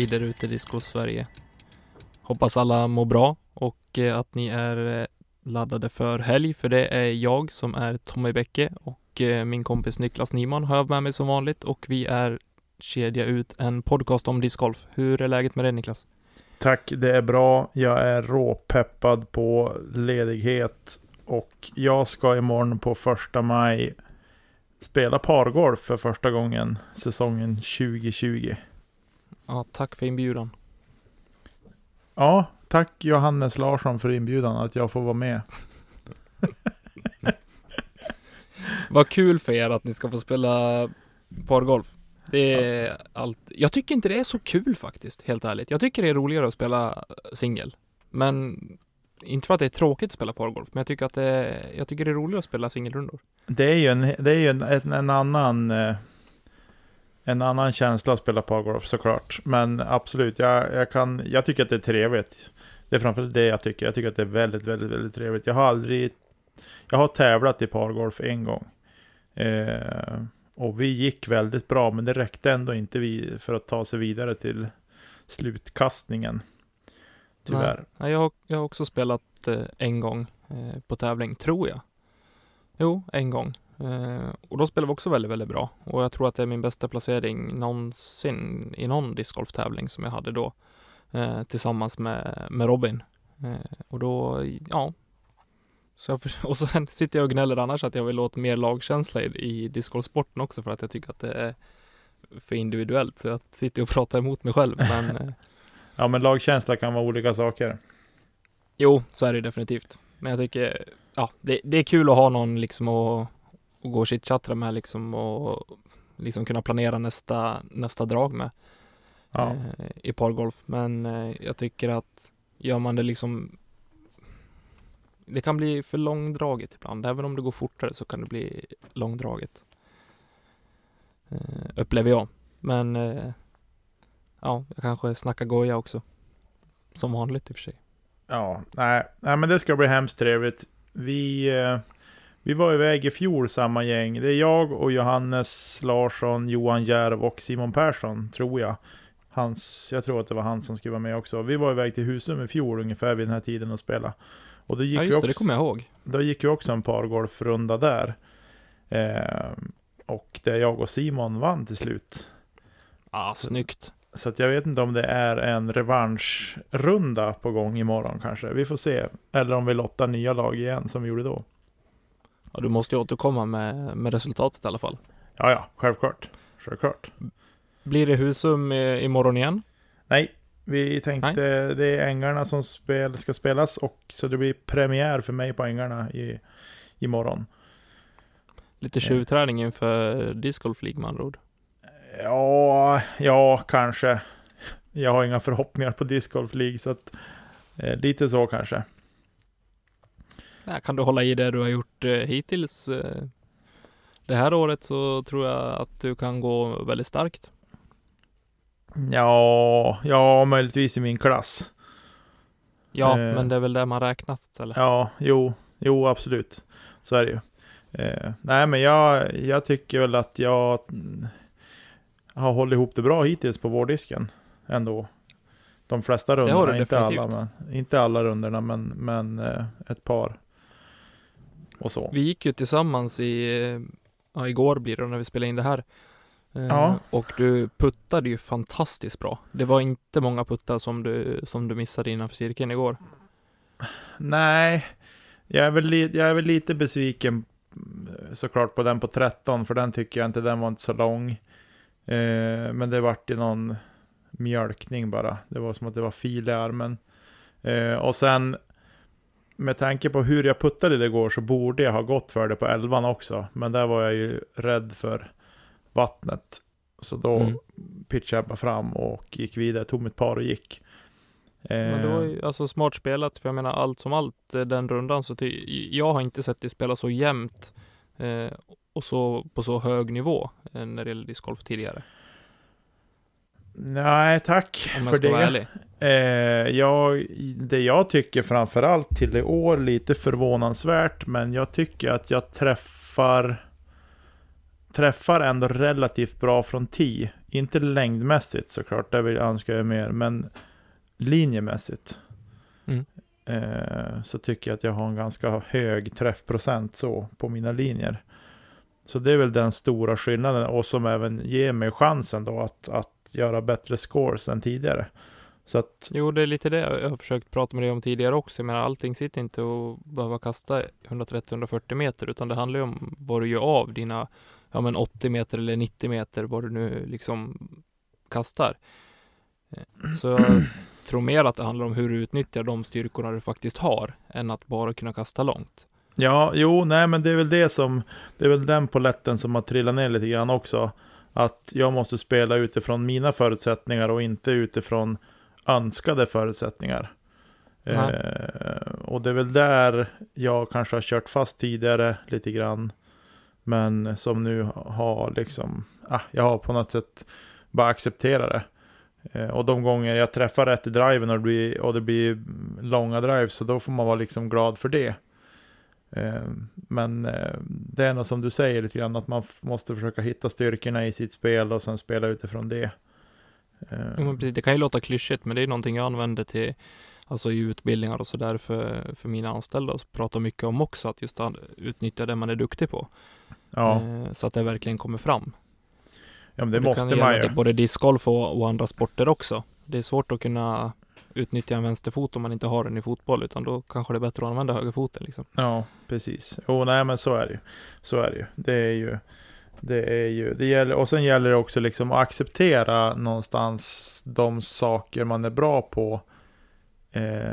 Hej där ute Disco Sverige. Hoppas alla mår bra och eh, att ni är eh, laddade för helg, för det är jag som är Tommy Bäcke och eh, min kompis Niklas Nyman har jag med mig som vanligt och vi är kedja ut en podcast om discgolf. Hur är läget med dig Niklas? Tack, det är bra. Jag är råpeppad på ledighet och jag ska imorgon på första maj spela pargolf för första gången säsongen 2020. Ja, tack för inbjudan. Ja, tack Johannes Larsson för inbjudan att jag får vara med. Vad kul för er att ni ska få spela pargolf. Det är allt. Jag tycker inte det är så kul faktiskt, helt ärligt. Jag tycker det är roligare att spela singel. Men inte för att det är tråkigt att spela pargolf, men jag tycker att det är, jag tycker det är roligare att spela singelrundor. Det är ju en, det är ju en, en, en annan eh, en annan känsla att spela pargolf såklart. Men absolut, jag, jag, kan, jag tycker att det är trevligt. Det är framförallt det jag tycker. Jag tycker att det är väldigt, väldigt, väldigt trevligt. Jag har aldrig, jag har tävlat i pargolf en gång. Eh, och vi gick väldigt bra, men det räckte ändå inte vi för att ta sig vidare till slutkastningen. Tyvärr. Nej, jag, har, jag har också spelat eh, en gång eh, på tävling, tror jag. Jo, en gång. Eh, och då spelade vi också väldigt, väldigt bra. Och jag tror att det är min bästa placering någonsin i någon discgolftävling som jag hade då. Eh, tillsammans med, med Robin. Eh, och då, ja. Så jag, och sen sitter jag och gnäller annars att jag vill åt mer lagkänsla i, i discgolfsporten också för att jag tycker att det är för individuellt. Så jag sitter och pratar emot mig själv. Men, Ja, men lagkänsla kan vara olika saker. jo, så är det definitivt. Men jag tycker, ja, det, det är kul att ha någon liksom att, att gå och chitchatta med liksom och liksom kunna planera nästa, nästa drag med. Ja. eh, i pargolf. Men eh, jag tycker att gör man det liksom det kan bli för långdraget ibland. Även om det går fortare så kan det bli långdraget. Eh, upplever jag. Men eh, ja, jag kanske snackar goja också. Som vanligt i och för sig. Ja, nej, nej men det ska bli hemskt trevligt. Vi, eh, vi var iväg i fjol samma gäng. Det är jag och Johannes Larsson, Johan Järv och Simon Persson, tror jag. Hans, jag tror att det var han som skulle vara med också. Vi var iväg till Husum i fjol ungefär vid den här tiden och spela. Och då gick, Ja vi just också, det, det kommer jag ihåg. då gick ju också en pargolfrunda där. Eh, och där jag och Simon vann till slut. Ah, snyggt. Så att jag vet inte om det är en revanschrunda på gång imorgon kanske. Vi får se. Eller om vi lottar nya lag igen som vi gjorde då. Ja, du måste ju återkomma med, med resultatet i alla fall. Ja, ja, självklart. Självklart. Blir det Husum i, imorgon igen? Nej, vi tänkte det är Ängarna som spel, ska spelas och så det blir premiär för mig på Ängarna i, imorgon. Lite tjuvträning inför Disc Golf League med andra ord. Ja, ja, kanske. Jag har inga förhoppningar på Disc Golf League så att eh, lite så kanske. Ja, kan du hålla i det du har gjort eh, hittills eh, det här året så tror jag att du kan gå väldigt starkt. Ja, ja, möjligtvis i min klass. Ja, Eh. men det är väl det man räknat eller? Ja, jo, jo absolut. Så är det ju. Eh, nej, men jag, jag tycker väl att jag mm, har hållit ihop det bra hittills på vårdisken ändå. De flesta rundorna, inte alla, men, inte alla rundorna, men, men eh, ett par. Och så. Vi gick ju tillsammans i, ja, igår blir det när vi spelade in det här. Eh, Ja. Och du puttade ju fantastiskt bra. Det var inte många puttar som du, som du missade innanför cirkeln igår. Nej, jag är, väl li, jag är väl lite besviken mm, såklart på den på 13, för den tycker jag inte, den var inte så lång. Eh, men det vart ju någon mjölkning bara. Det var som att det var fil i armen. Eh, och sen, med tanke på hur jag puttade det igår så borde jag ha gått för det på 11 också. Men där var jag ju rädd för vattnet. Så då Mm. pitchade jag bara fram och gick vidare, tog mitt par och gick. Men det var Eh, ju alltså smart spelat, för jag menar allt som allt, eh, den rundan så ty- jag har inte sett dig spela så jämnt eh, och så på så hög nivå eh, när det gäller discgolf tidigare. Nej, tack Om för jag ska vara det. ärlig. Eh, jag, det jag tycker framförallt till i år, lite förvånansvärt, men jag tycker att jag träffar träffar ändå relativt bra från tee inte längdmässigt såklart, där vill jag önska jag mer, men linjemässigt. Mm. Eh, så tycker jag att jag har en ganska hög träffprocent så på mina linjer. Så det är väl den stora skillnaden och som även ger mig chansen då att, att göra bättre scores än tidigare. Så att, Jo, det är lite det jag har försökt prata med dig om tidigare också. Jag menar, allting sitter inte att behöva kasta 130-140 meter, utan det handlar ju om vad du gör av dina ja, men 80 meter eller 90 meter, vad du nu liksom kastar. Eh, Så jag tror mer att det handlar om hur du utnyttjar de styrkorna du faktiskt har, än att bara kunna kasta långt. ja, jo, nej men det är väl det som, det är väl den poletten som har trillat ner lite grann också. Att jag måste spela utifrån mina förutsättningar och inte utifrån önskade förutsättningar. Eh, och det är väl där jag kanske har kört fast tidigare lite grann. Men som nu har liksom, ah, jag har på något sätt bara accepterat det. Eh, och de gånger jag träffar rätt i driven och det blir, och det blir långa drives, så då får man vara liksom glad för det. Eh, men eh, det är nog som du säger lite grann, att man måste försöka hitta styrkorna i sitt spel och sen spela utifrån det. Eh, precis, det kan ju låta klyschigt, men det är någonting jag använder till Alltså i utbildningar och sådär för, för mina anställda och pratar mycket om också, att just att utnyttja det man är duktig på. ja, Eh, Så att det verkligen kommer fram. ja, men det Och måste man ju. det Både discgolf och, och andra sporter också. Det är svårt att kunna utnyttja en vänsterfot om man inte har den i fotboll, utan då kanske det är bättre att använda högerfoten liksom. Ja, precis. Jo, nej men så är det ju. Så är det ju. Det är ju, det är ju, det gäller, och sen gäller det också liksom att acceptera någonstans de saker man är bra på. Eh,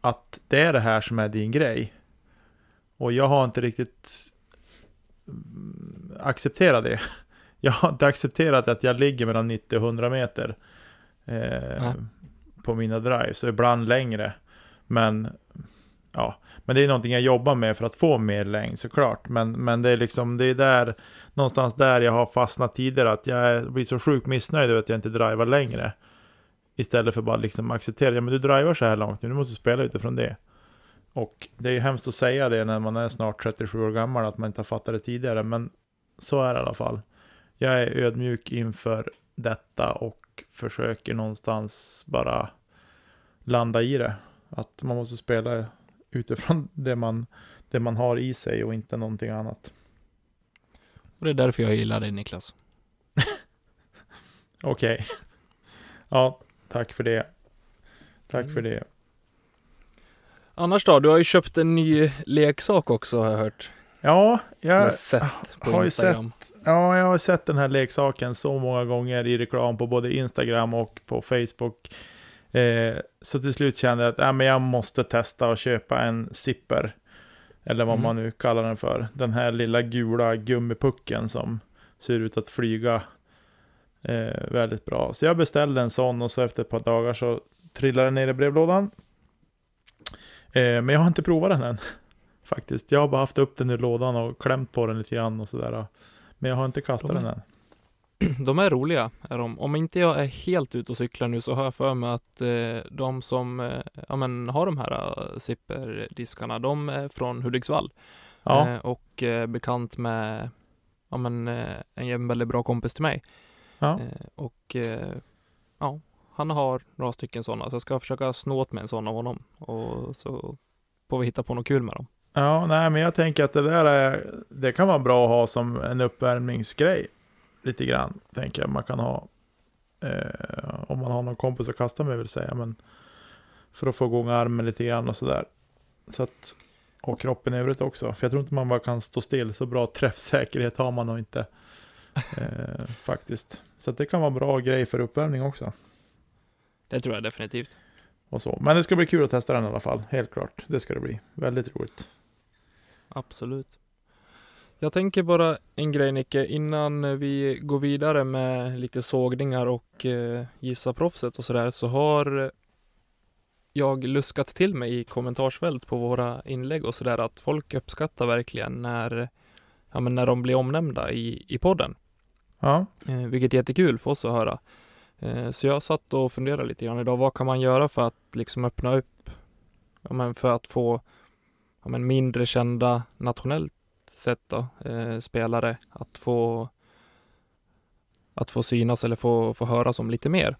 att det är det här som är din grej. Och jag har inte riktigt mm, accepterat det. Jag har inte accepterat att jag ligger mellan 90 och 100 meter. Eh, på mina drives, och ibland längre. Men ja, men det är någonting jag jobbar med för att få mer längd såklart. Men, men det är liksom, det är där, någonstans där jag har fastnat tidigare. Att jag blir så sjukt missnöjd över att jag inte driver längre. Istället för bara liksom acceptera, ja men du driver så här långt nu, du måste spela utifrån det. Och det är ju hemskt att säga det när man är snart 37 år gammal, att man inte har fattat det tidigare. Men så är det i alla fall. Jag är ödmjuk inför detta och försöker någonstans bara landa i det. Att man måste spela utifrån det man, det man har i sig och inte någonting annat. Och det är därför jag gillar dig Niklas. Okej. Ja, tack för det. Tack Mm. för det. Annars då? Du har ju köpt en ny leksak också har jag hört. Ja, jag, sett på har ju Instagram. ja, jag har sett den här leksaken så många gånger i reklam på både Instagram och på Facebook. Eh, så till slut kände jag att äh, men jag måste testa och köpa en zipper. Eller vad Mm. man nu kallar den för. Den här lilla gula gummipucken som ser ut att flyga eh, väldigt bra. Så jag beställde en sån och så efter ett par dagar så trillade den ner i brevlådan. Eh, men jag har inte provat den än. Faktiskt. Jag har bara haft upp den i lådan och klämt på den lite grann och sådär. Men jag har inte kastat De den än. De är roliga, är de. Om inte jag är helt ute och cyklar nu så har jag för mig att eh, de som eh, ja, men har de här uh, zipperdiskarna, de är från Hudiksvall. Ja, Eh, och eh, bekant med ja, men, eh, en väldigt bra kompis till mig. ja. Eh, och eh, ja, han har några stycken sådana, så jag ska försöka snå åt mig en sån av honom. Och så får vi hitta på något kul med dem. ja, nej men jag tänker att det där är, det kan vara bra att ha som en uppvärmningsgrej. Lite grann, tänker jag man kan ha. Eh, om man har någon kompis att kasta med vill säga, men för att få igång armen lite grann och sådär. Så att, och kroppen i övrigt också. För jag tror inte man bara kan stå still, så bra träffsäkerhet har man nog inte. Eh, faktiskt. Så det kan vara en bra grej för uppvärmning också. Det tror jag definitivt. Och så. Men det ska bli kul att testa den i alla fall, helt klart. Det ska det bli. Väldigt roligt. Absolut. Jag tänker bara en grej Nicke, innan vi går vidare med lite sågningar och eh, gissa proffset och sådär så har jag luskat till mig i kommentarsfält på våra inlägg och sådär att folk uppskattar verkligen när, ja, men när de blir omnämnda i, i podden. Ja, Eh, vilket är jättekul för oss att höra. Eh, så jag satt och funderade lite grann idag. Vad kan man göra för att liksom öppna upp, ja, men för att få ja, men mindre kända nationellt sett då, eh, spelare att få att få synas eller få, få höras om lite mer.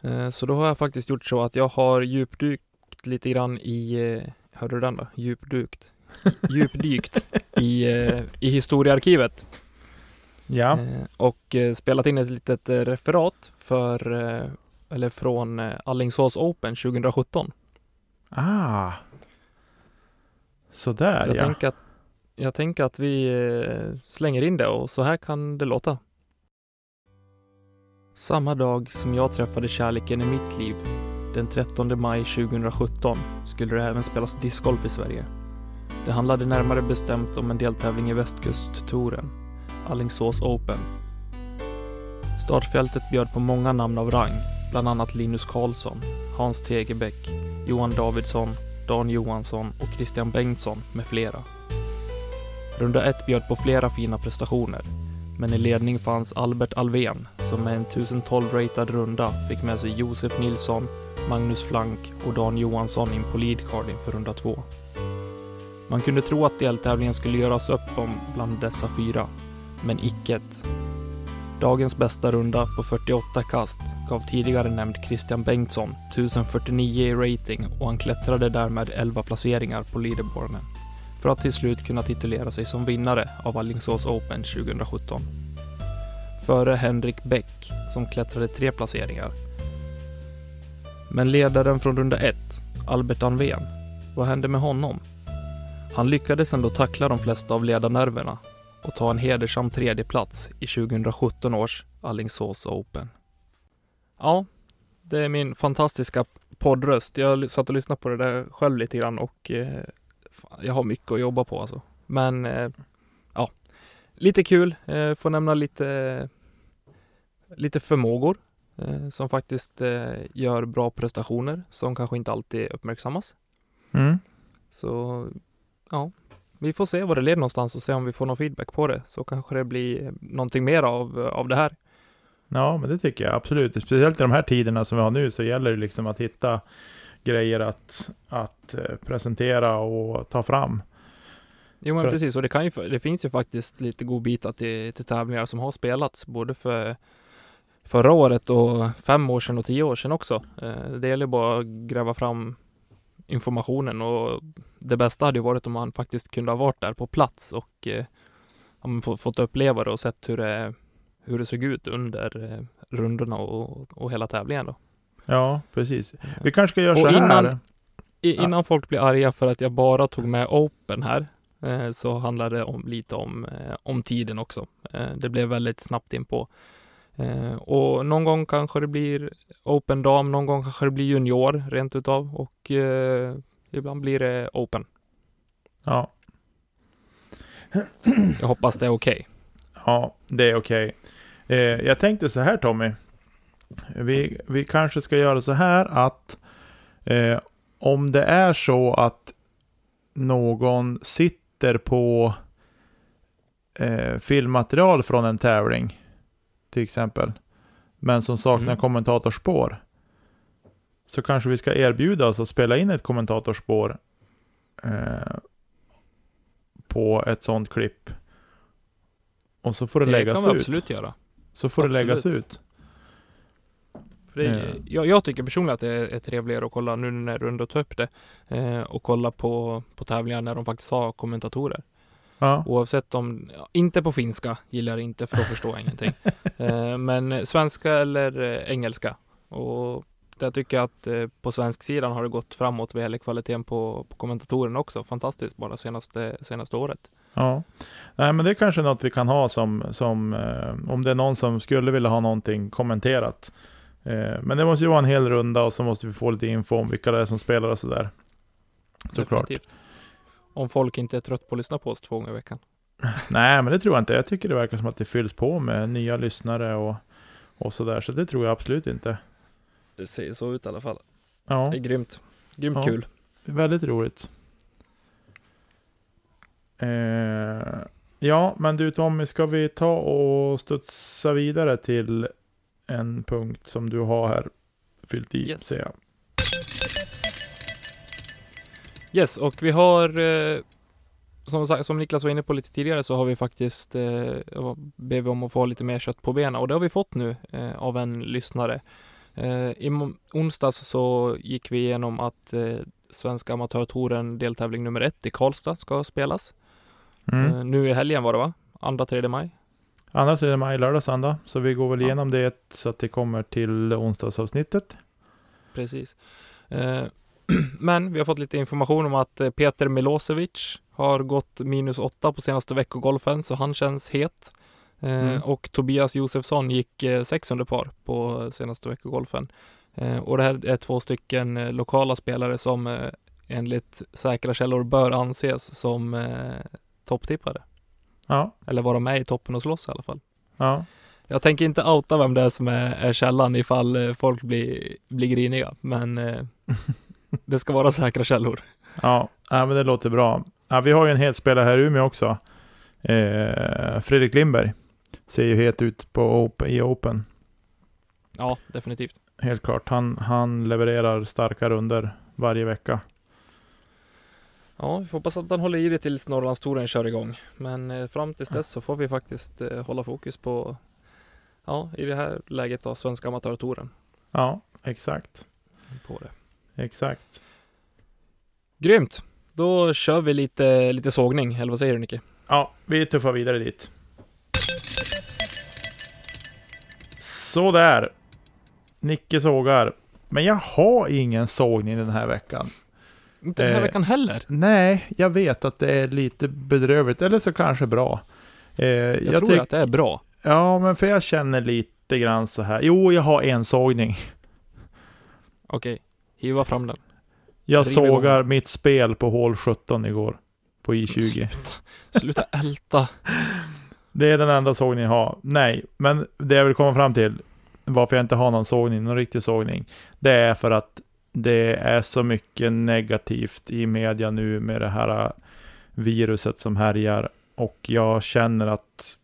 Eh, så då har jag faktiskt gjort så att jag har djupdykt lite grann i, eh, hörde du den då? Djupdykt? Djupdykt i, eh, i historiearkivet. Ja. Eh, och eh, spelat in ett litet eh, referat för, eller från eh, Allingsås Open 2017. Ah. Sådär Så jag, ja. tänker att, jag tänker att vi eh, slänger in det och så här kan det låta. Samma dag som jag träffade kärleken i mitt liv, den 13 maj 2017, skulle det även spelas discgolf i Sverige. Det handlade närmare bestämt om en deltävling i Västkusttouren, Allingsås Open. Startfältet bjöd på många namn av rang, bland annat Linus Karlsson, Hans Tegebäck, Johan Davidsson, Dan Johansson och Christian Bengtsson med flera. Runda ett bjöd på flera fina prestationer, men i ledning fanns Albert Alvén som med en 1012-ratad runda fick med sig Josef Nilsson, Magnus Flank och Dan Johansson in på leadcard inför runda två. Man kunde tro att deltävlingen skulle göras upp om bland dessa fyra, men icket. Dagens bästa runda på 48 kast gav tidigare nämnd Christian Bengtsson 1049 i rating och han klättrade därmed 11 placeringar på leaderboarden för att till slut kunna titulera sig som vinnare av Alingsås Open 2017. Före Henrik Bäck som klättrade tre placeringar. Men ledaren från runda ett, Albert Anven, vad hände med honom? Han lyckades ändå tackla de flesta av ledarnerverna och ta en hedersam tredjeplats i 2017 års Alingsås Open. Ja, det är min fantastiska poddröst. Jag satt och lyssnade på det där själv lite grann och eh, fan, jag har mycket att jobba på alltså. Men eh, ja, lite kul. Eh, får nämna lite, lite förmågor eh, som faktiskt eh, gör bra prestationer som kanske inte alltid uppmärksammas. Mm. Så ja, vi får se var det leder någonstans och se om vi får någon feedback på det. Så kanske det blir någonting mer av, av det här. Ja, men det tycker jag absolut. Speciellt i de här tiderna som vi har nu så gäller det liksom att hitta grejer att, att eh, presentera och ta fram. Jo men För- precis, och det, kan ju, det finns ju faktiskt lite godbitar till, till tävlingar som har spelats både för förra året och fem år sedan och tio år sedan också. Eh, Det gäller bara att gräva fram informationen och det bästa hade ju varit om man faktiskt kunde ha varit där på plats och eh, fått uppleva det och sett hur det, hur det såg ut under rundorna och, och hela tävlingen då. Ja, precis. Vi kanske ska göra Och så här. innan- I, Ja. innan folk blir arga för att jag bara tog med Open här, eh, så handlar det om, lite om, eh, om tiden också. Eh, det blev väldigt snabbt in på. Eh, och någon gång kanske det blir Open dam, någon gång kanske det blir junior rent utav och ibland blir det Open. Ja, Jag hoppas det är okej. ja, det är okej. Eh, jag tänkte så här Tommy. Vi, vi kanske ska göra så här att eh, om det är så att någon sitter på eh, filmmaterial från en tävling, till exempel, men som saknar Mm. kommentatorspår, så kanske vi ska erbjuda oss att spela in ett kommentatorspår eh, på ett sånt klipp. Och så får det, Det läggas kan vi ut. absolut göra. Så får det läggas absolut. ut. För det, Eh. jag, jag tycker personligen att det är, är trevligare att kolla nu när du ändå tar upp det eh, och kolla på, på tävlingar när de faktiskt har kommentatorer. Ja. Oavsett om, inte på finska gillar jag inte för då förstår jag ingenting. Eh, men svenska eller eh, engelska. Och där tycker jag att eh, på svensk sidan har det gått framåt vad gäller kvaliteten på, på kommentatorerna också. Fantastiskt bara senaste, senaste året. Ja. Nej, men det är kanske något vi kan ha som, som eh, om det är någon som skulle vilja ha någonting kommenterat. Eh, men det måste ju vara en hel runda och så måste vi få lite info om vilka det är som spelar och sådär. Såklart. Om folk inte är trött på att lyssna på oss två gånger i veckan. Nej, men det tror jag inte. Jag tycker det verkar som att det fylls på med nya lyssnare och, och sådär. Så det tror jag absolut inte. Det ser så ut i alla fall. Ja, Det är grymt. Grymt Ja. kul. väldigt roligt. Eh, ja, men du Tommy, ska vi ta och studsa vidare till en punkt som du har här fyllt i, Yes. ser jag. Yes, och vi har eh, som, som Niklas var inne på lite tidigare så har vi faktiskt eh, vi om att få lite mer kött på benen och det har vi fått nu eh, av en lyssnare. Eh, I onsdags så gick vi igenom att eh, Svenska Amatörtouren deltävling nummer ett i Karlstad ska spelas. Mm. Eh, nu i helgen var det va? Andra, tredje maj. Andra, tredje maj, lördag, söndag. Så vi går väl Ja. igenom det så att det kommer till onsdagsavsnittet. Precis. Eh, Men vi har fått lite information om att eh, Peter Milosevic har gått minus åtta på senaste veckogolfen, så han känns het. Eh, Mm. Och Tobias Josefsson gick eh, sex under par på senaste veckogolfen. Eh, Och det här är två stycken eh, lokala spelare som eh, enligt säkra källor bör anses som eh, topptippare. Ja, Eller vara med i toppen och slåss i alla fall. ja. Jag tänker inte outa vem det är som är, är källan ifall eh, folk blir, blir griniga, men eh, det ska vara säkra källor. Ja, ja men det låter bra. Ja, vi har ju en het spelare här i Umeå också. Eh, Fredrik Lindberg. Ser ju het ut på Open, i Open. Ja, definitivt. Helt klart. Han, han levererar starka runder varje vecka. Ja, vi får hoppas att han håller i det tills Norrlandstouren kör igång. Men eh, fram tills dess så får vi faktiskt eh, hålla fokus på, ja, i det här läget då, Svenska Amatörtouren. Ja, exakt. På det. Exakt. Grymt! Då kör vi lite, lite sågning, eller vad säger du Nicke? Ja, vi tuffar vidare dit. Så där. Nicke sågar. Men jag har ingen sågning den här veckan. Inte den här Eh, veckan heller. Nej, jag vet att det är lite bedrövligt, eller så kanske bra. Eh, Jag, jag tror att det är bra. Ja, men för jag känner lite grann så här. Jo, jag har en sågning. Okej, hiva fram den. Jag Riv sågar igång. mitt spel på hål 17 igår. På I20. Sluta älta. Det är den enda sågning jag har. Nej, men det jag vill komma fram till, varför jag inte har någon sågning, någon riktig sågning, det är för att det är så mycket negativt i media nu med det här äh, viruset som härjar. Och jag känner att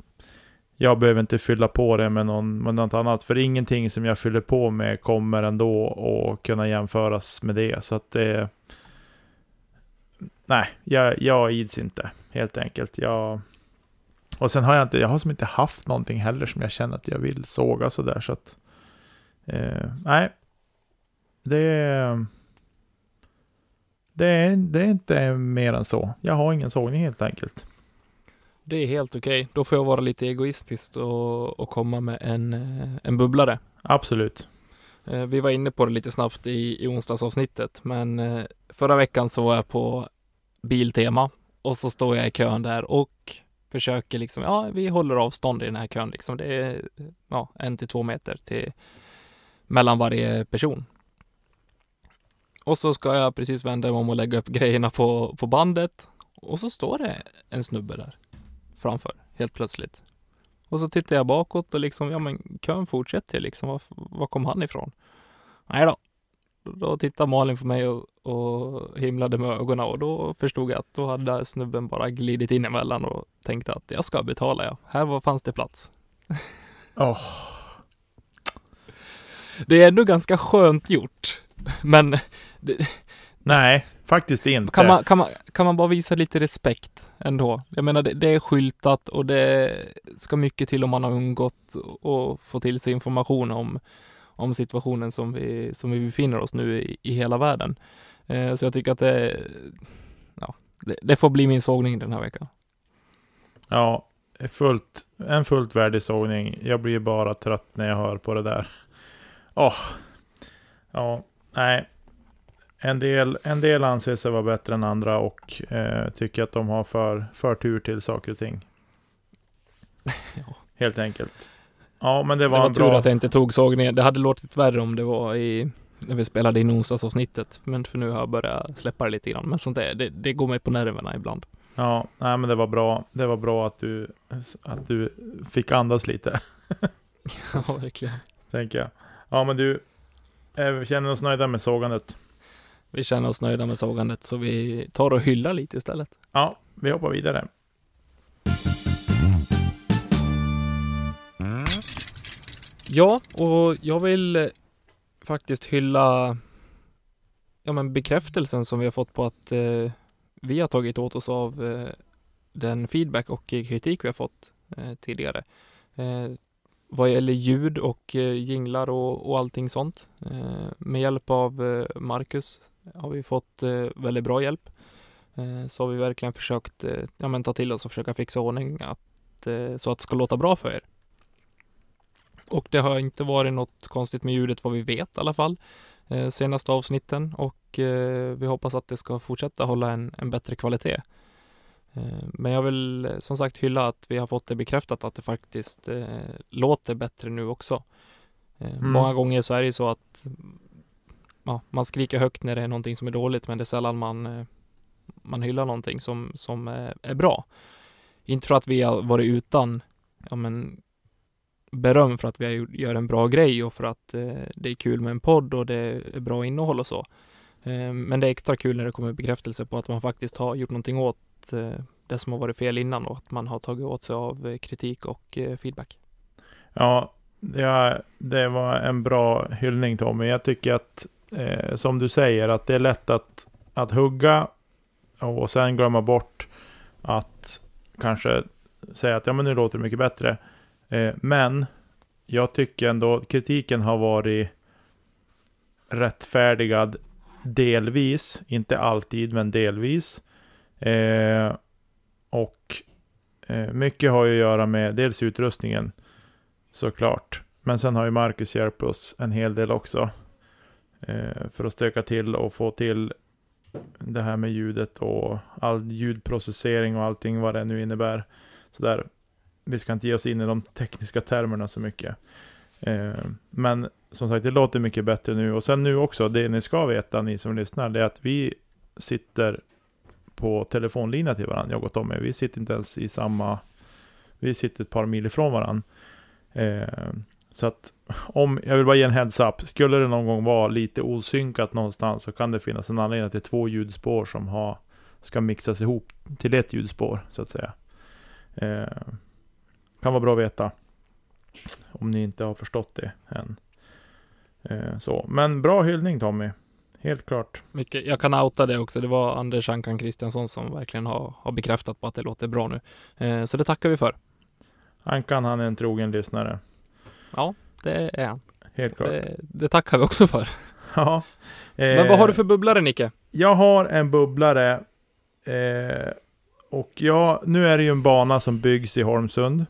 jag behöver inte fylla på det med, någon, med något annat. För ingenting som jag fyller på med kommer ändå att kunna jämföras med det. Så att det... Nej, jag, jag ids inte, helt enkelt. Jag... Och sen har jag inte, jag har som inte haft någonting heller som jag känner att jag vill såga sådär så att... Eh, nej. Det är... Det är, det är inte mer än så. Jag har ingen sågning helt enkelt. Det är helt okej. Då får jag vara lite egoistisk och, och komma med en, eh, en bubblare. Absolut. Eh, Vi var inne på det lite snabbt i, i onsdagsavsnittet, men eh, förra veckan så var jag på Biltema och så står jag i kön där och försöker liksom, ja, vi håller avstånd i den här kön liksom. Det är ja, en till två meter till mellan varje person. Och så ska jag precis vända mig om och lägga upp grejerna på, på bandet och så står det en snubbe där framför helt plötsligt. Och så tittar jag bakåt och liksom, ja men kön fortsätter liksom. Var, var kom han ifrån? Nej då. Då tittade Malin på mig och, och himlade med ögonen och då förstod jag att då hade snubben bara glidit in emellan och tänkte att jag ska betala ja. Här var, fanns det plats. Åh. Det är ändå ganska skönt gjort. Men Nej, faktiskt inte. kan man, kan, man, kan man bara visa lite respekt ändå? Jag menar, det, det är skyltat och det ska mycket till om man har undgått och få till sig information om, om situationen som vi, som vi befinner oss nu i, i hela världen. Eh, så jag tycker att det, ja, det, det får bli min sågning den här veckan. Ja, fullt, en fullt värdig sågning. Jag blir bara trött när jag hör på det där. Åh. Ja, nej. En del, en del anser sig vara bättre än andra och eh, tycker att de har för, förtur till saker och ting. Ja. Helt enkelt. Ja, men det Det var, var, en tur bra... att jag inte tog sågningen. Det hade låtit värre om det var i när vi spelade in onsdagsavsnittet. Men för nu har jag börjat släppa det lite grann. Men sånt där, det, det går mig på nerverna ibland. Ja, nej, men det var bra. Det var bra att du, att du fick andas lite, ja, verkligen. tänker jag. Ja, men du, vi känner oss nöjda med sågandet. Vi känner oss nöjda med sågandet så vi tar och hyllar lite istället. Ja, vi hoppar vidare. Ja, och jag vill eh, faktiskt hylla ja, men bekräftelsen som vi har fått på att eh, vi har tagit åt oss av eh, den feedback och kritik vi har fått eh, tidigare. Vad gäller ljud och eh, jinglar och, och allting sånt. Eh, med hjälp av eh, Marcus har vi fått eh, väldigt bra hjälp. Eh, så har vi verkligen försökt eh, ja, men ta till oss och försöka fixa ordning att, eh, så att det ska låta bra för er. Och det har inte varit något konstigt med ljudet vad vi vet i alla fall eh, senaste avsnitten och eh, vi hoppas att det ska fortsätta hålla en, en bättre kvalitet. Eh, men jag vill som sagt hylla att vi har fått det bekräftat att det faktiskt eh, låter bättre nu också. Eh, Mm. Många gånger så är det ju så att ja, man skriker högt när det är någonting som är dåligt men det är sällan man, man hyllar någonting som, som är, bra. Inte för att vi har varit utan ja, men, beröm för att vi gör en bra grej och för att eh, det är kul med en podd och det är bra innehåll och så. Eh, men det är extra kul när det kommer bekräftelse på att man faktiskt har gjort någonting åt Eh, det som har varit fel innan och att man har tagit åt sig av eh, kritik och eh, feedback. Ja, ja, det var en bra hyllning Tommy. Jag tycker att, eh, som du säger, att det är lätt att, att hugga och sen glömma bort att kanske säga att ja, men nu låter det mycket bättre. Eh, men jag tycker ändå att kritiken har varit rättfärdigad delvis, inte alltid, men delvis. Eh, och eh, mycket har ju att göra med dels utrustningen, såklart. Men sen har ju Marcus hjälpt oss en hel del också. Eh, för att stöka till och få till det här med ljudet och all ljudprocessering och allting vad det nu innebär. Så där, vi ska inte ge oss in i de tekniska termerna så mycket. Eh, men som sagt, det låter mycket bättre nu. Och sen nu också, det ni ska veta, ni som lyssnar, det är att vi sitter på telefonlina till varandra, jag och Tommy. Vi sitter inte ens i samma... Vi sitter ett par mil ifrån varandra. Eh, så att om, jag vill bara ge en heads up. Skulle det någon gång vara lite osynkat någonstans så kan det finnas en anledning att det är två ljudspår som har, ska mixas ihop till ett ljudspår, så att säga. Eh, kan vara bra att veta. Om ni inte har förstått det än. Eh, så. Men bra hyllning Tommy. Helt klart. Mycket, jag kan outa det också. Det var Anders Ankan Kristiansson som verkligen har, har bekräftat på att det låter bra nu. Eh, så det tackar vi för. Ankan han är en trogen lyssnare. Ja, det är han. Helt klart. Det, det tackar vi också för. Ja. Men vad har du Eh, för bubblare Nicke? Jag har en bubblare. Eh, och ja, nu är det ju en bana som byggs i Holmsund.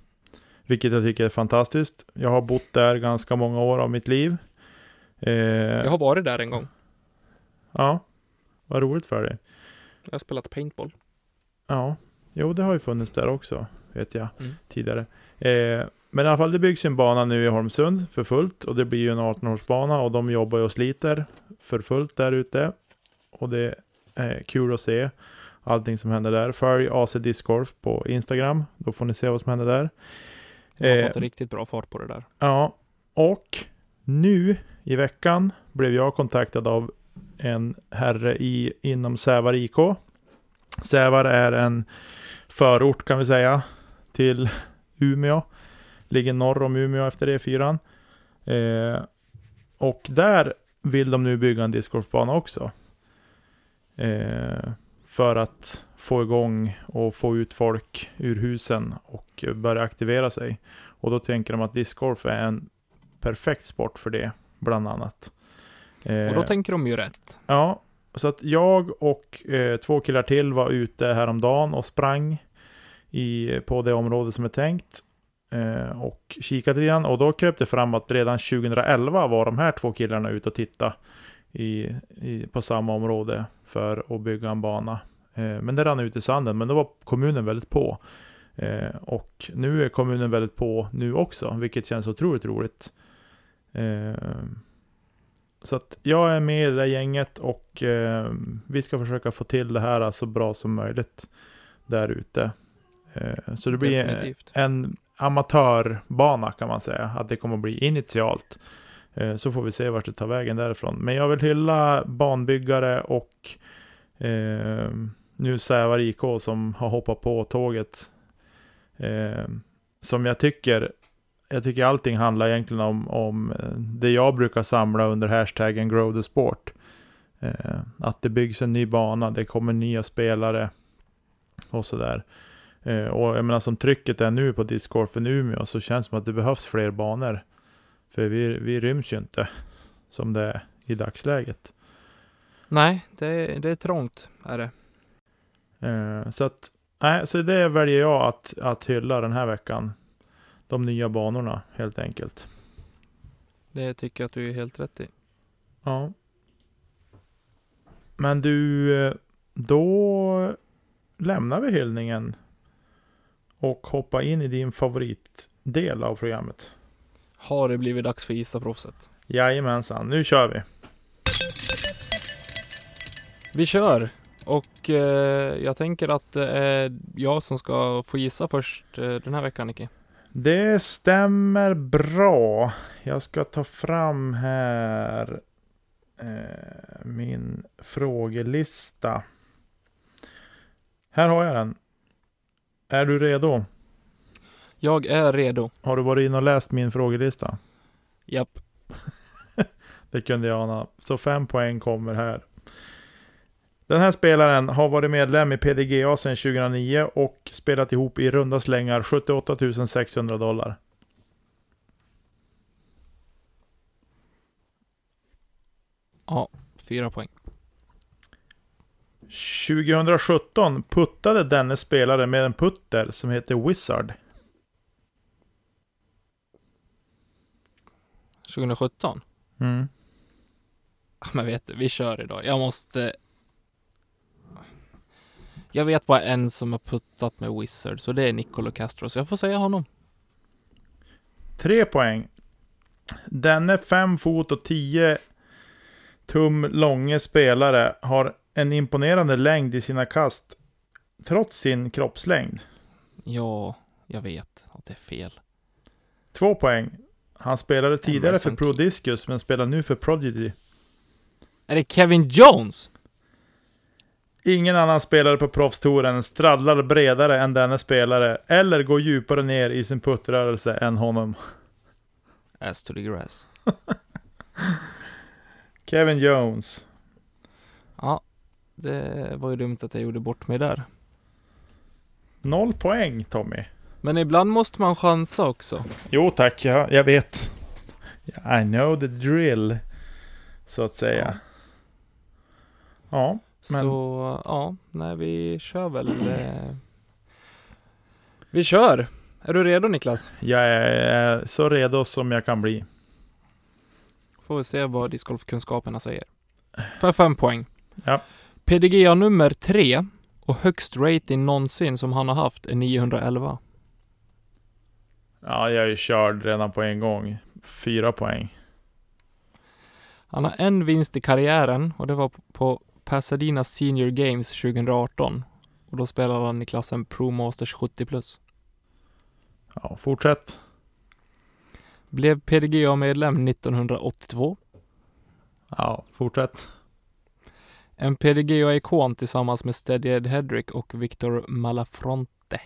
Vilket jag tycker är fantastiskt. Jag har bott där ganska många år av mitt liv. Eh, Jag har varit där en gång. Ja, vad roligt för dig. Jag har spelat paintball. Ja, jo det har ju funnits där också, vet jag, Mm. tidigare. Eh, men i alla fall, det byggs ju en bana nu i Holmsund för fullt. Och det blir ju en 18-årsbana och de jobbar ju och sliter för fullt där ute. Och det är kul att se allting som händer där. Följ AC Discgolf på Instagram, då får ni se vad som händer där. Jag har Eh, fått riktigt bra fart på det där. Ja, och nu i veckan blev jag kontaktad av en herre i, inom Sävar IK. Sävar är en förort kan vi säga till Umeå. Ligger norr om Umeå efter E4. Eh, och där vill de nu bygga en discgolfbana också. Eh, för att få igång och få ut folk ur husen och börja aktivera sig. Och då tänker de att discgolf är en perfekt sport för det, bland annat. Eh, Och då tänker de ju rätt. Ja, så att jag och eh, två killar till var ute häromdagen och sprang i, på det område som är tänkt. Eh, och kikade grann och då kröp det fram att redan 2011 var de här två killarna ute och titta i, i, på samma område för att bygga en bana. Eh, men det rann ut i sanden, men då var kommunen väldigt på. Eh, och nu är kommunen väldigt på nu också, vilket känns otroligt roligt. Så att jag är med i det där gänget och eh, vi ska försöka få till det här så bra som möjligt där ute. Eh, så det blir Definitivt. en amatörbana kan man säga, att det kommer att bli initialt. Eh, så får vi se vart det tar vägen därifrån. Men jag vill hylla banbyggare och eh, nu Sävar IK som har hoppat på tåget. Eh, som jag tycker, jag tycker allting handlar egentligen om, om eh, det jag brukar samla under hashtaggen Grow the Sport. Eh, att det byggs en ny bana, det kommer nya spelare och sådär. Eh, och jag menar som trycket är nu på discgolfen Umeå så känns det som att det behövs fler banor. För vi, vi ryms ju inte som det är i dagsläget. Nej, det är, det är trångt, är det. Eh, så att, nej, så det väljer jag att, att hylla den här veckan. De nya banorna helt enkelt. Det tycker jag att du är helt rätt i. Ja. Men du, eh, då lämnar vi hyllningen och hoppar in i din favoritdel av programmet. Har det blivit dags för Gissa-proffset? Jajamensan, nu kör vi. Vi kör! Och eh, jag tänker att det är jag som ska få gissa först eh, den här veckan, Nicky. Det stämmer bra. Jag ska ta fram här eh, min frågelista. Här har jag den. Är du redo? Jag är redo. Har du varit inne och läst min frågelista? Japp. Det kunde jag ana. Så fem poäng kommer här. Den här spelaren har varit medlem i PDGA sedan 2009 och spelat ihop i runda slängar 78 600 dollar. Ja, fyra poäng. 2017 puttade denne spelare med en putter som heter Wizard. 2017? Mm. Men vet du, vi kör idag. Jag måste... Jag vet bara en som har puttat med Wizard, så det är Nicolo Castro, så jag får säga honom. Tre poäng. Denne 5 fot och 10 tum långe spelare har en imponerande längd i sina kast trots sin kroppslängd. Ja, jag vet att det är fel. Två poäng. Han spelade tidigare för Emerson Pro Key. Discus men spelar nu för Prodigy. Är det Kevin Jones? Ingen annan spelare på proffstouren straddlar bredare än denne spelare eller går djupare ner i sin puttrörelse än honom. As to the grass. Kevin Jones. Ja, det var ju dumt att jag gjorde bort mig där. Noll poäng Tommy. Men ibland måste man chansa också. Jo tack, jag, jag vet. I know the drill. Så att säga. Ja, Men- Så ja, nej vi kör väl. Eh... Vi kör! Är du redo Niklas? jag är så redo som jag kan bli. Får vi se vad discgolfkunskaperna säger. För fem poäng. Ja. PDGA nummer tre och högst rating någonsin som han har haft är 911. Ja, jag är ju körd redan på en gång. Fyra poäng. Han har en vinst i karriären och det var på Pasadena Senior Games 2018. Och då spelade han i klassen Pro Masters 70 plus. Ja, fortsätt. Blev PDGA-medlem 1982. Ja, fortsätt. En PDGA-ikon tillsammans med Steady Ed Hedrick och Victor Malafronte.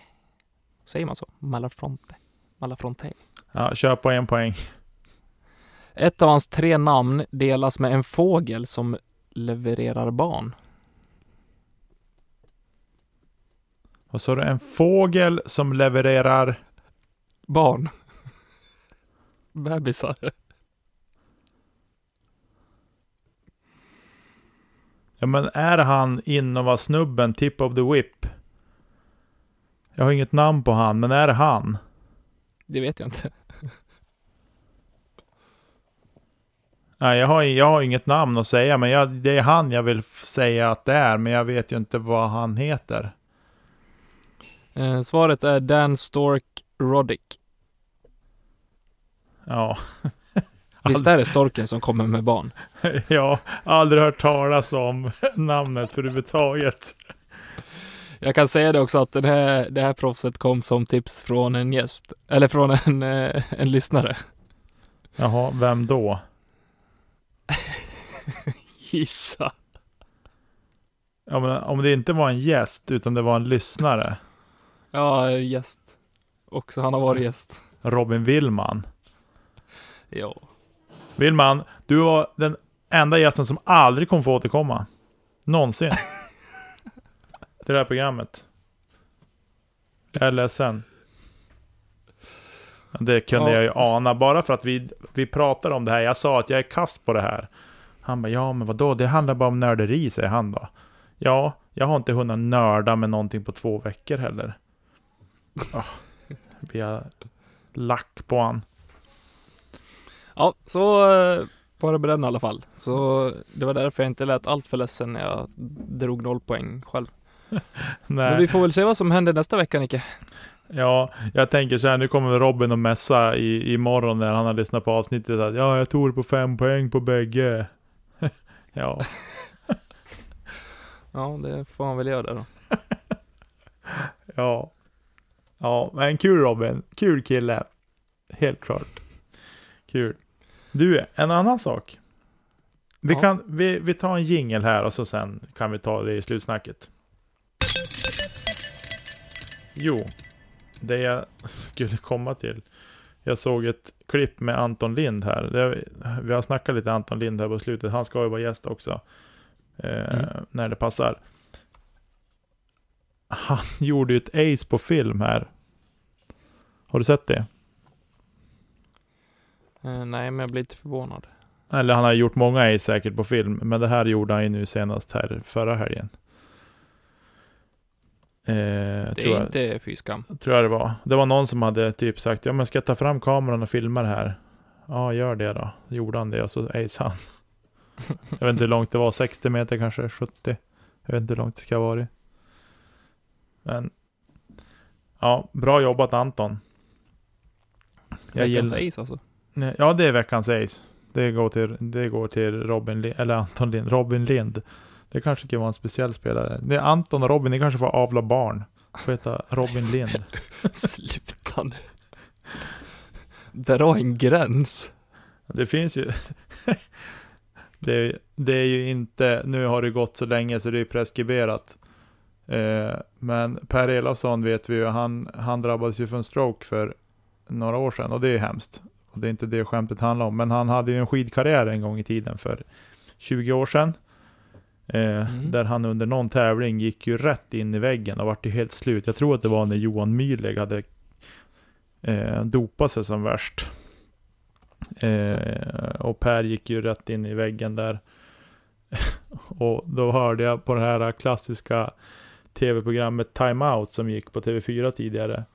Säger man så? Malafronte? Malafronte. Ja, kör på en poäng. Ett av hans tre namn delas med en fågel som levererar barn. Och så är det en fågel som levererar... Barn. Bebisar. Ja, men är han Innova-snubben, Tip of the Whip? Jag har inget namn på han, men är det han? Det vet jag inte. Nej, jag har, jag har inget namn att säga, men jag, det är han jag vill säga att det är, men jag vet ju inte vad han heter. Eh, svaret är Dan Stork Roddick. Ja, Visst är det storken som kommer med barn? har aldrig hört talas om namnet för överhuvudtaget. Jag kan säga det också att den här, det här proffset kom som tips från en gäst. Eller från en, eh, en lyssnare. Jaha, vem då? Gissa. Ja, men om det inte var en gäst, utan det var en lyssnare. Ja, gäst. Också, han har varit gäst. Robin Willman. Ja. Willman, du var den enda gästen som aldrig kommer få återkomma. Någonsin. Till det här programmet. Jag är ledsen. Det kunde Ja. jag ju ana, bara för att vi, vi pratade om det här. Jag sa att jag är kass på det här. Han bara, ja men vadå, det handlar bara om nörderi, säger han då. Ja, jag har inte hunnit nörda med någonting på två veckor heller. Oh, blir jag lack på han. Ja, så eh, var det med den i alla fall. Så det var därför jag inte lät allt för ledsen när jag drog noll poäng själv. Men vi Nej, får väl se vad som händer nästa vecka Nicke. Ja, jag tänker så här, nu kommer Robin att mässa i, imorgon när han har lyssnat på avsnittet att ja, jag tog det på fem poäng på bägge. ja. Ja, det får han väl göra då. Ja. Ja, men kul Robin. Kul kille. Helt klart. Kul. Du, en annan sak. Vi, Ja. kan, vi, vi tar en jingel här och så sen kan vi ta det i slutsnacket. Jo, det jag skulle komma till. Jag såg ett klipp med Anton Lind här. Vi har snackat lite Anton Lind här på slutet. Han ska ju vara gäst också. Eh, Mm. När det passar. Han gjorde ju ett ace på film här. Har du sett det? Eh, nej, men jag blir lite förvånad. Eller han har gjort många ace säkert på film. Men det här gjorde han ju nu senast här förra helgen. Eh, Det är jag, inte fy skam. tror jag det var. Det var någon som hade typ sagt ja men ska jag ta fram kameran och filma det här? Ja, gör det då. Gjorde han det och så ace han. jag vet inte hur långt det var. 60 meter kanske? 70? Jag vet inte hur långt det ska ha varit. Men ja, bra jobbat Anton. Jag Veckans gillar- ace alltså. Ja, det är veckans ace. Det går till, det går till Robin eller Anton Lind, Robin Lind. Det kanske kan vara en speciell spelare. Det är Anton och Robin, ni kanske får avla barn. Får heta Robin Lind. Sluta nu. Dra en gräns. Det finns ju... det, är- det är ju inte, nu har det gått så länge så det är preskriberat. Eh, men Per Elofsson vet vi ju, han, han drabbades ju för en stroke för några år sedan och det är hemskt. Och det är inte det skämtet handlar om. Men han hade ju en skidkarriär en gång i tiden för 20 år sedan. Eh, Mm. Där han under någon tävling gick ju rätt in i väggen och vart ju helt slut. Jag tror att det var när Johan Myhrleg hade eh, dopat sig som värst. Eh, och Per gick ju rätt in i väggen där. och då hörde jag på det här klassiska tv-programmet Time Out som gick på TV4 tidigare.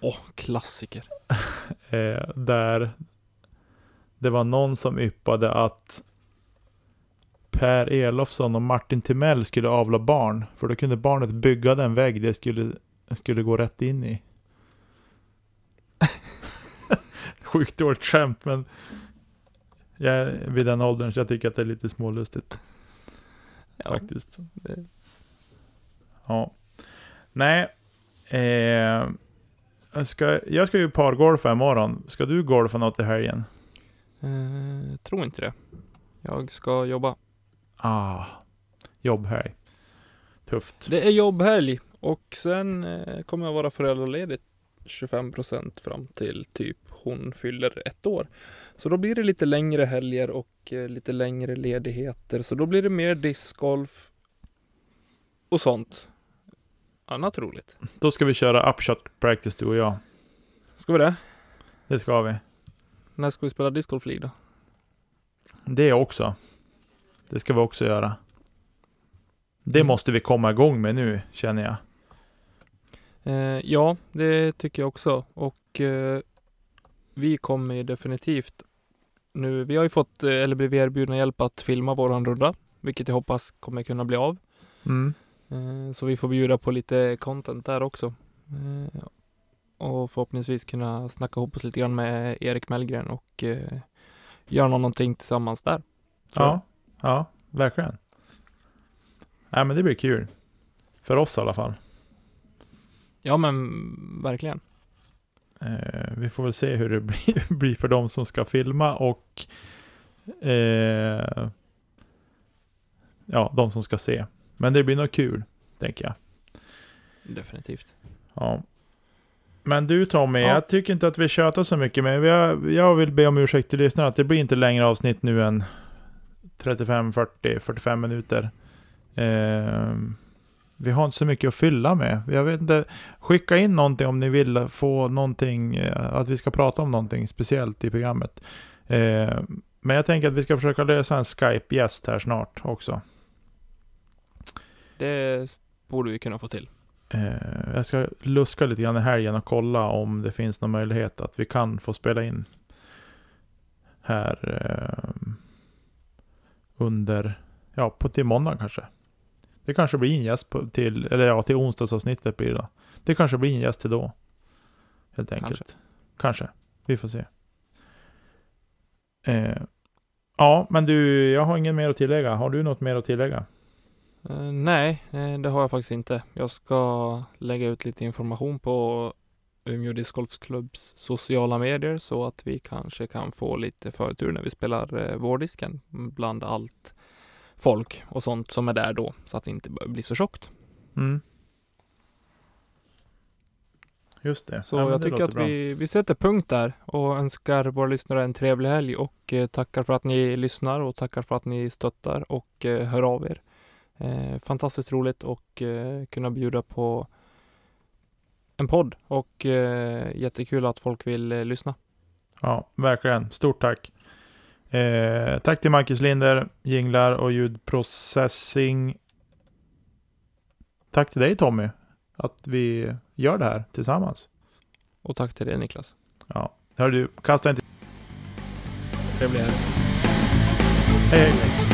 Åh, klassiker. Eh, där det var någon som yppade att Per Elofsson och Martin Timell skulle avla barn. För då kunde barnet bygga den vägg det skulle, skulle gå rätt in i. Sjukt dåligt skämt men jag är vid den åldern så jag tycker att det är lite smålustigt Ja, faktiskt. det, Ja. Nej. Eh, jag, ska, jag ska ju pargolfa imorgon. Ska du golfa något i helgen? eh, tror inte det. Jag ska jobba. Ah, jobbhelg. Tufft. Det är jobbhelg och sen eh, kommer jag vara föräldraledig 25% fram till typ hon fyller ett år. Så då blir det lite längre helger och eh, lite längre ledigheter. Så då blir det mer discgolf och sånt. Annat roligt. Då ska vi köra upshot practice du och jag. Ska vi det? Det ska vi. När ska vi spela discgolf då? Det också. Det ska vi också göra. Det Mm. måste vi komma igång med nu, känner jag. Eh, ja, det tycker jag också. Och eh, vi kommer ju definitivt nu. Vi har ju fått, eh, eller blivit erbjudna hjälp att filma våran runda, vilket jag hoppas kommer kunna bli av. Mm. Eh, så vi får bjuda på lite content där också. Eh, och förhoppningsvis kunna snacka ihop oss lite grann med Erik Mellgren och eh, göra någonting tillsammans där. tror jag. Ja, verkligen. Nej men det blir kul. För oss i alla fall. Ja, men verkligen. Eh, vi får väl se hur det blir, blir för de som ska filma och eh, ja, de som ska se. Men det blir nog kul, tänker jag. Definitivt. Ja. Men du Tommy, Ja. jag tycker inte att vi tjatar så mycket, men jag, jag vill be om ursäkt till lyssnarna att det blir inte längre avsnitt nu än 35, 40, 45 minuter. Eh, vi har inte så mycket att fylla med. Jag vet inte, skicka in någonting om ni vill få någonting, eh, att vi ska prata om någonting speciellt i programmet. Eh, men jag tänker att vi ska försöka lösa en Skype-gäst här snart också. Det borde vi kunna få till. Eh, jag ska luska lite grann i helgen och kolla om det finns någon möjlighet att vi kan få spela in här eh, under, ja, på till måndag kanske. Det kanske blir en gäst på, till, eller ja, till onsdagsavsnittet blir det då. Det kanske blir en gäst till då. Helt enkelt. Kanske. kanske. Vi får se. Eh, ja, men du, jag har inget mer att tillägga. Har du något mer att tillägga? Uh, nej, eh, det har jag faktiskt inte. Jag ska lägga ut lite information på Umeå discgolfklubbs sociala medier så att vi kanske kan få lite förtur när vi spelar eh, vårdisken bland allt folk och sånt som är där då så att det inte blir så tjockt. Mm. Just det. Så ja, jag tycker att vi, vi sätter punkt där och önskar våra lyssnare en trevlig helg och eh, tackar för att ni lyssnar och tackar för att ni stöttar och eh, hör av er. Eh, fantastiskt roligt och eh, kunna bjuda på en podd och eh, jättekul att folk vill eh, lyssna. Ja, verkligen. Stort tack. Eh, tack till Marcus Linder, jinglar och ljudprocessing. Tack till dig Tommy, att vi gör det här tillsammans. Och tack till dig Niklas. Ja, hör du, kasta inte... Trevlig helg. Hej, hej.